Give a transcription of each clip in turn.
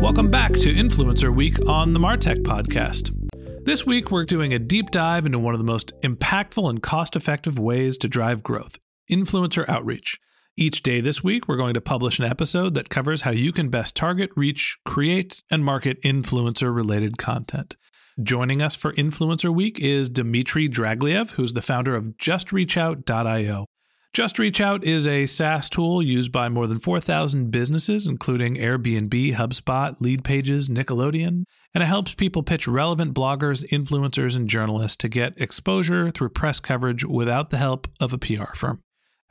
Welcome back to Influencer Week on the Martech Podcast. This week, we're doing a deep dive into one of the most impactful and cost effective ways to drive growth influencer outreach. Each day this week, we're going to publish an episode that covers how you can best target, reach, create, and market influencer related content. Joining us for Influencer Week is Dmitry Dragilev, who's the founder of JustReachOut.io. Just Reach Out is a SaaS tool used by more than 4,000 businesses, including Airbnb, HubSpot, Leadpages, Nickelodeon, and it helps people pitch relevant bloggers, influencers, and journalists to get exposure through press coverage without the help of a PR firm.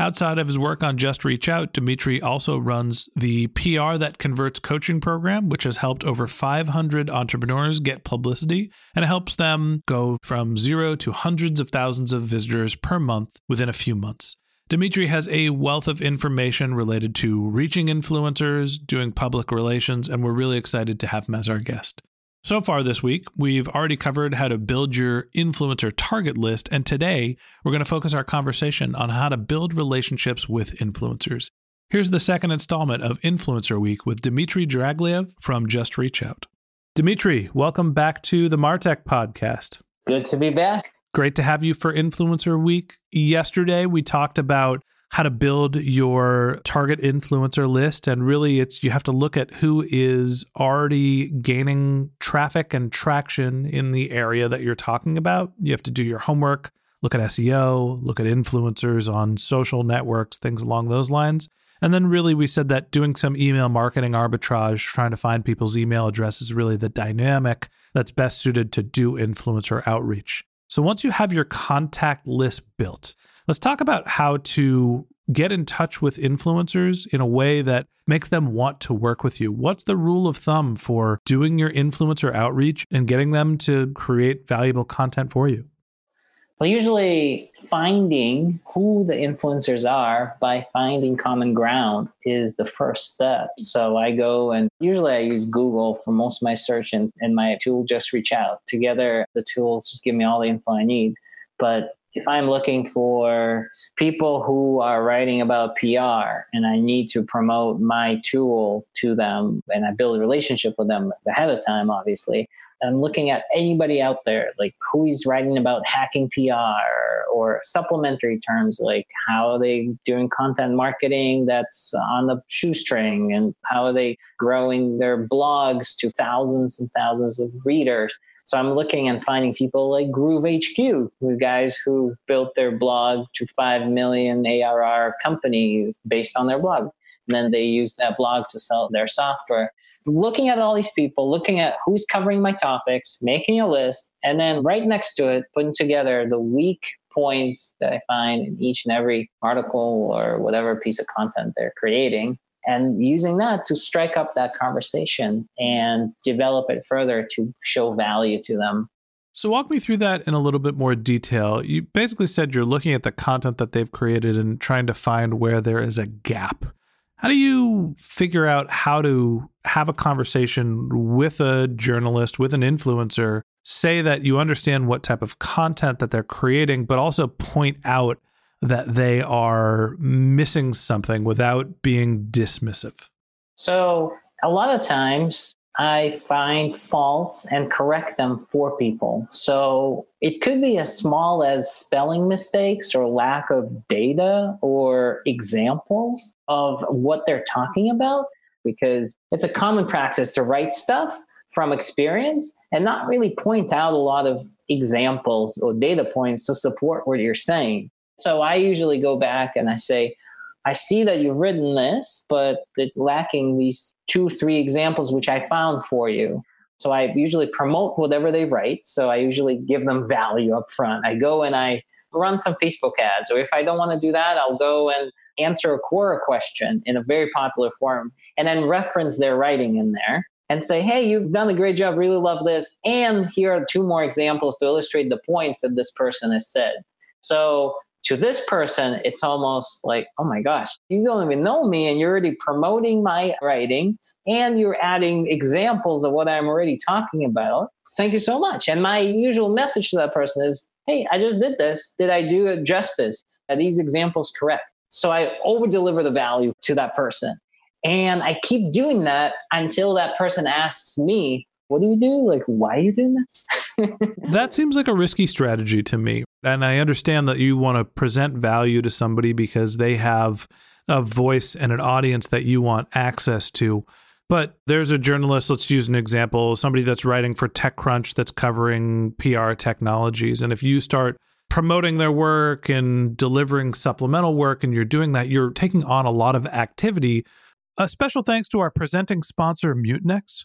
Outside of his work on Just Reach Out, Dmitry also runs the PR That Converts coaching program, which has helped over 500 entrepreneurs get publicity and helps them go from zero to hundreds of thousands of visitors per month within a few months. Dmitry has a wealth of information related to reaching influencers, doing public relations, and we're really excited to have him as our guest. So far this week, we've already covered how to build your influencer target list, and today we're going to focus our conversation on how to build relationships with influencers. Here's the second installment of Influencer Week with Dmitry Dragilev from Just Reach Out. Dmitry, welcome back to the Martech podcast. Good to be back. Great to have you for Influencer Week. Yesterday, we talked about how to build your target influencer list. And really, it's you have to look at who is already gaining traffic and traction in the area that you're talking about. You have to do your homework, look at SEO, look at influencers on social networks, things along those lines. And then, really, we said that doing some email marketing arbitrage, trying to find people's email address, is really the dynamic that's best suited to do influencer outreach. So once you have your contact list built, let's talk about how to get in touch with influencers in a way that makes them want to work with you. What's the rule of thumb for doing your influencer outreach and getting them to create valuable content for you? Well, usually finding who the influencers are by finding common ground is the first step. So I go and usually I use Google for most of my search and, and my tool just reach out. Together, the tools just give me all the info I need. But if I'm looking for people who are writing about PR and I need to promote my tool to them and I build a relationship with them ahead of time, obviously, I'm looking at anybody out there, like who is writing about hacking PR or supplementary terms, like how are they doing content marketing that's on the shoestring and how are they growing their blogs to thousands and thousands of readers. So I'm looking and finding people like Groove HQ, who guys who built their blog to 5 million ARR company based on their blog. And then they use that blog to sell their software looking at all these people, looking at who's covering my topics, making a list, and then right next to it, putting together the weak points that I find in each and every article or whatever piece of content they're creating, and using that to strike up that conversation and develop it further to show value to them. So, walk me through that in a little bit more detail. You basically said you're looking at the content that they've created and trying to find where there is a gap. How do you figure out how to have a conversation with a journalist, with an influencer say that you understand what type of content that they're creating, but also point out that they are missing something without being dismissive? So, a lot of times I find faults and correct them for people. So, it could be as small as spelling mistakes or lack of data or examples of what they're talking about, because it's a common practice to write stuff from experience and not really point out a lot of examples or data points to support what you're saying. So I usually go back and I say, I see that you've written this, but it's lacking these two, three examples which I found for you. So I usually promote whatever they write. So I usually give them value up front. I go and I run some Facebook ads, or if I don't want to do that, I'll go and answer a Quora question in a very popular forum and then reference their writing in there and say, hey, you've done a great job, really love this. And here are two more examples to illustrate the points that this person has said. So to this person, it's almost like, oh my gosh, you don't even know me and you're already promoting my writing and you're adding examples of what I'm already talking about. Thank you so much. And my usual message to that person is, hey, I just did this. Did I do it justice? Are these examples correct? So I over deliver the value to that person. And I keep doing that until that person asks me, what do you do? Like, why are you doing this? that seems like a risky strategy to me. And I understand that you want to present value to somebody because they have a voice and an audience that you want access to. But there's a journalist, let's use an example, somebody that's writing for TechCrunch that's covering PR technologies. And if you start promoting their work and delivering supplemental work and you're doing that, you're taking on a lot of activity. A special thanks to our presenting sponsor, Mutinex.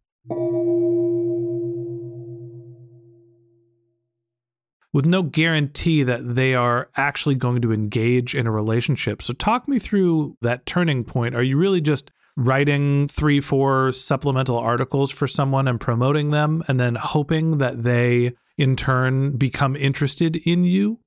With no guarantee that they are actually going to engage in a relationship. So, talk me through that turning point. Are you really just writing three, four supplemental articles for someone and promoting them, and then hoping that they in turn become interested in you?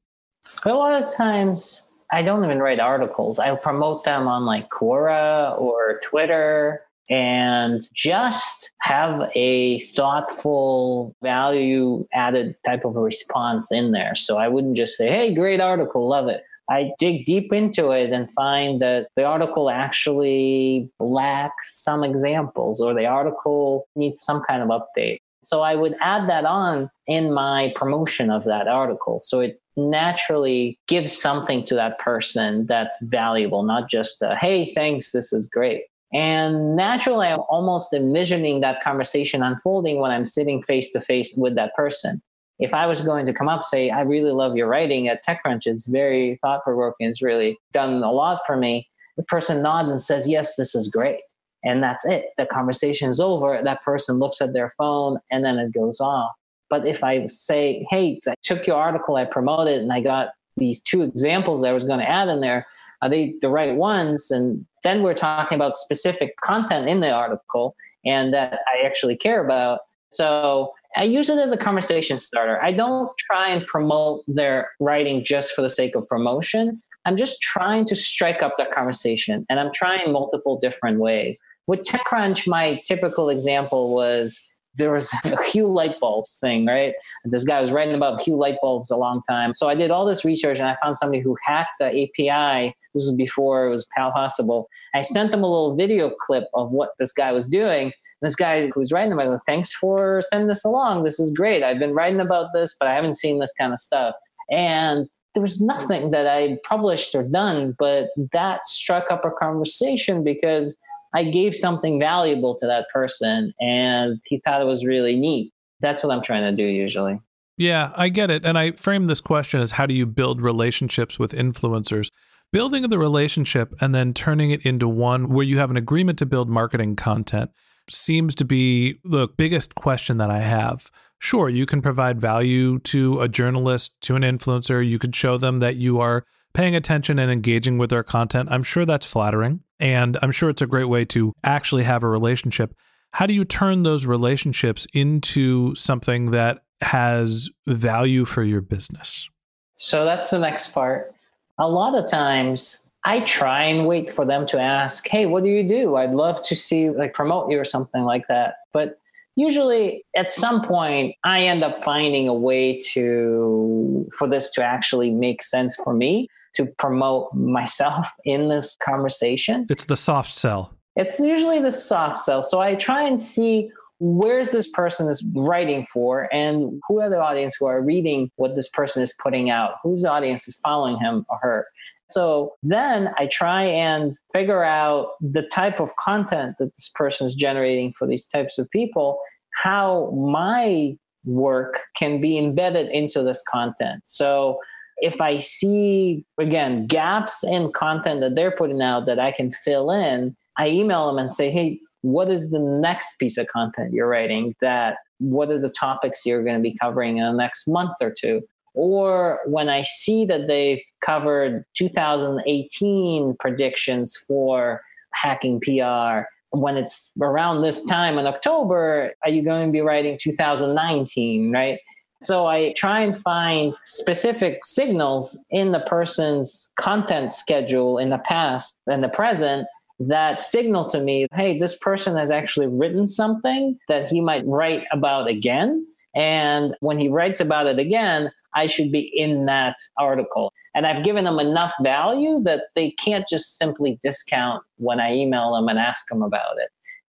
A lot of times, I don't even write articles. I promote them on like Quora or Twitter and just have a thoughtful value added type of response in there. So I wouldn't just say, hey, great article, love it. I dig deep into it and find that the article actually lacks some examples or the article needs some kind of update. So I would add that on in my promotion of that article. So it naturally gives something to that person that's valuable, not just a, hey, thanks, this is great. And naturally, I'm almost envisioning that conversation unfolding when I'm sitting face to face with that person. If I was going to come up say, I really love your writing at TechCrunch, it's very thought provoking, it's really done a lot for me. The person nods and says, Yes, this is great. And that's it. The conversation is over. That person looks at their phone and then it goes off. But if I say, Hey, I took your article, I promoted, it, and I got these two examples I was going to add in there, Are they the right ones? And then we're talking about specific content in the article and that I actually care about. So I use it as a conversation starter. I don't try and promote their writing just for the sake of promotion. I'm just trying to strike up that conversation and I'm trying multiple different ways. With TechCrunch, my typical example was there was a Hue light bulbs thing, right? This guy was writing about Hue light bulbs a long time. So I did all this research and I found somebody who hacked the API. This was before it was PAL possible. I sent them a little video clip of what this guy was doing. This guy who was writing about it, thanks for sending this along. This is great. I've been writing about this, but I haven't seen this kind of stuff. And there was nothing that I published or done, but that struck up a conversation because I gave something valuable to that person and he thought it was really neat. That's what I'm trying to do usually. Yeah, I get it. And I frame this question as how do you build relationships with influencers? Building the relationship and then turning it into one where you have an agreement to build marketing content seems to be the biggest question that I have. Sure, you can provide value to a journalist, to an influencer. You could show them that you are paying attention and engaging with their content. I'm sure that's flattering. And I'm sure it's a great way to actually have a relationship. How do you turn those relationships into something that has value for your business? So that's the next part. A lot of times I try and wait for them to ask, Hey, what do you do? I'd love to see, like, promote you or something like that. But usually at some point i end up finding a way to for this to actually make sense for me to promote myself in this conversation. It's the soft sell. It's usually the soft sell. So I try and see where's this person is writing for and who are the audience who are reading what this person is putting out? Whose audience is following him or her? So then i try and figure out the type of content that this person is generating for these types of people how my work can be embedded into this content. So if I see, again, gaps in content that they're putting out that I can fill in, I email them and say, hey, what is the next piece of content you're writing that what are the topics you're going to be covering in the next month or two? Or when i see that they've covered 2018 predictions for hacking pr when it's around this time in october are you going to be writing 2019 right? So I try and find specific signals in the person's content schedule in the past and the present that signal to me, hey, this person has actually written something that he might write about again. And when he writes about it again, I should be in that article. And I've given them enough value that they can't just simply discount when I email them and ask them about it.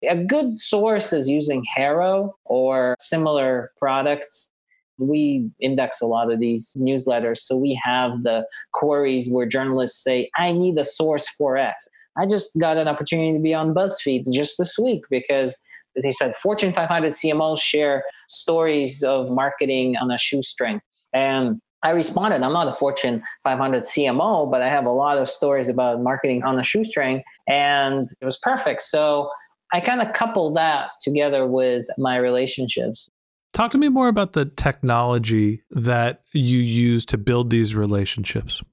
A good source is using HARO or similar products we index a lot of these newsletters. So we have the queries where journalists say, I need a source for X. I just got an opportunity to be on BuzzFeed just this week because they said Fortune 500 CMOs share stories of marketing on a shoestring. And I responded, I'm not a Fortune 500 CMO, but I have a lot of stories about marketing on a shoestring. And it was perfect. So I kind of coupled that together with my relationships. Talk to me more about the technology that you use to build these relationships.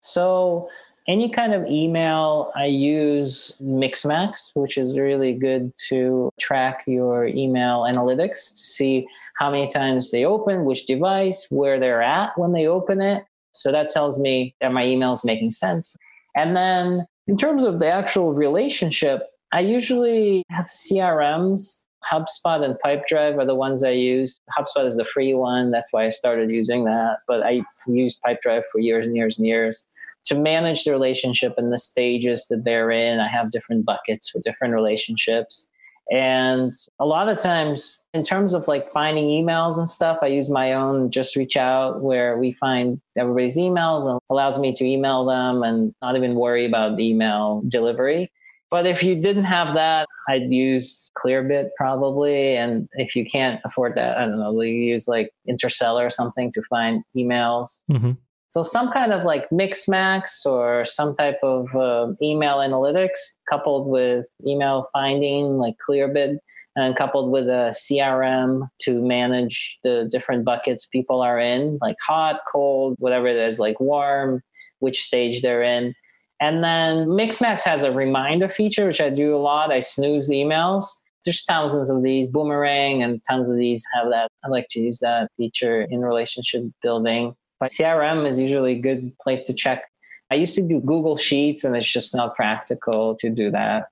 So, any kind of email, I use Mixmax, which is really good to track your email analytics to see how many times they open, which device, where they're at when they open it. So that tells me that my email is making sense. And then in terms of the actual relationship, I usually have CRMs HubSpot and Pipedrive are the ones I use. HubSpot is the free one. That's why I started using that. But I used Pipedrive for years and years and years. To manage the relationship and the stages that they're in, I have different buckets for different relationships. And a lot of times, in terms of like finding emails and stuff, I use my own just reach out where we find everybody's emails and allows me to email them and not even worry about email delivery. But if you didn't have that, I'd use Clearbit probably. And if you can't afford that, I don't know, you use like Interstellar or something to find emails. Mm-hmm. So some kind of like Mixmax or some type of uh, email analytics coupled with email finding like Clearbit and coupled with a CRM to manage the different buckets people are in, like hot, cold, whatever it is, like warm, which stage they're in And then Mixmax has a reminder feature, which I do a lot. I snooze the emails. There's thousands of these. Boomerang and tons of these have that. I like to use that feature in relationship building. But CRM is usually a good place to check. I used to do Google Sheets, and it's just not practical to do that.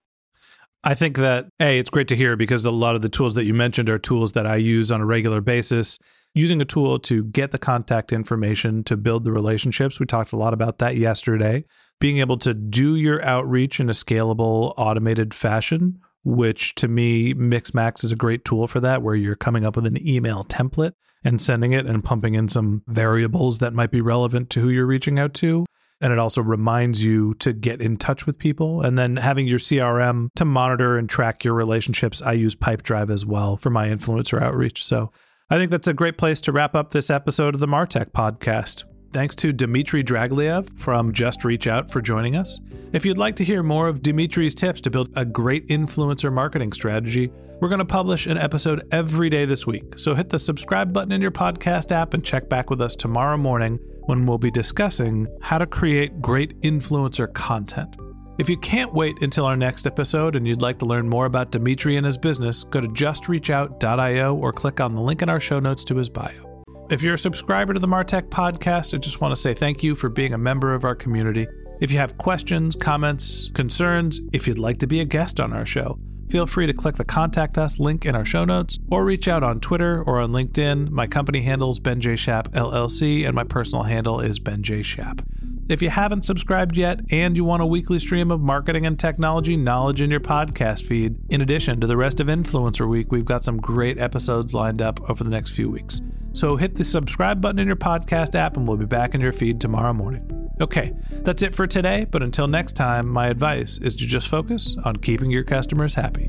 I think that, A, it's great to hear because a lot of the tools that you mentioned are tools that I use on a regular basis. Using a tool to get the contact information to build the relationships. We talked a lot about that yesterday. Being able to do your outreach in a scalable, automated fashion, which to me, Mixmax is a great tool for that, where you're coming up with an email template and sending it and pumping in some variables that might be relevant to who you're reaching out to. And it also reminds you to get in touch with people. And then having your crm to monitor and track your relationships i use pipedrive as well for my influencer outreach. So i think that's a great place to wrap up this episode of the martech podcast Thanks to Dmitry Dragilev from Just Reach Out for joining us. If you'd like to hear more of Dmitry's tips to build a great influencer marketing strategy, we're going to publish an episode every day this week. So hit the subscribe button in your podcast app and check back with us tomorrow morning when we'll be discussing how to create great influencer content. If you can't wait until our next episode and you'd like to learn more about Dmitry and his business, go to justreachout.io or click on the link in our show notes to his bio. If you're a subscriber to the Martech podcast, I just want to say thank you for being a member of our community. If you have questions, comments, concerns, if you'd like to be a guest on our show, feel free to click the contact us link in our show notes or reach out on Twitter or on LinkedIn. My company handle is Ben J. Shap LLC and my personal handle is Ben J. Shap. If you haven't subscribed yet and you want a weekly stream of marketing and technology knowledge in your podcast feed, in addition to the rest of Influencer Week, we've got some great episodes lined up over the next few weeks. So hit the subscribe button in your podcast app and we'll be back in your feed tomorrow morning. Okay, that's it for today, but until next time, my advice is to just focus on keeping your customers happy.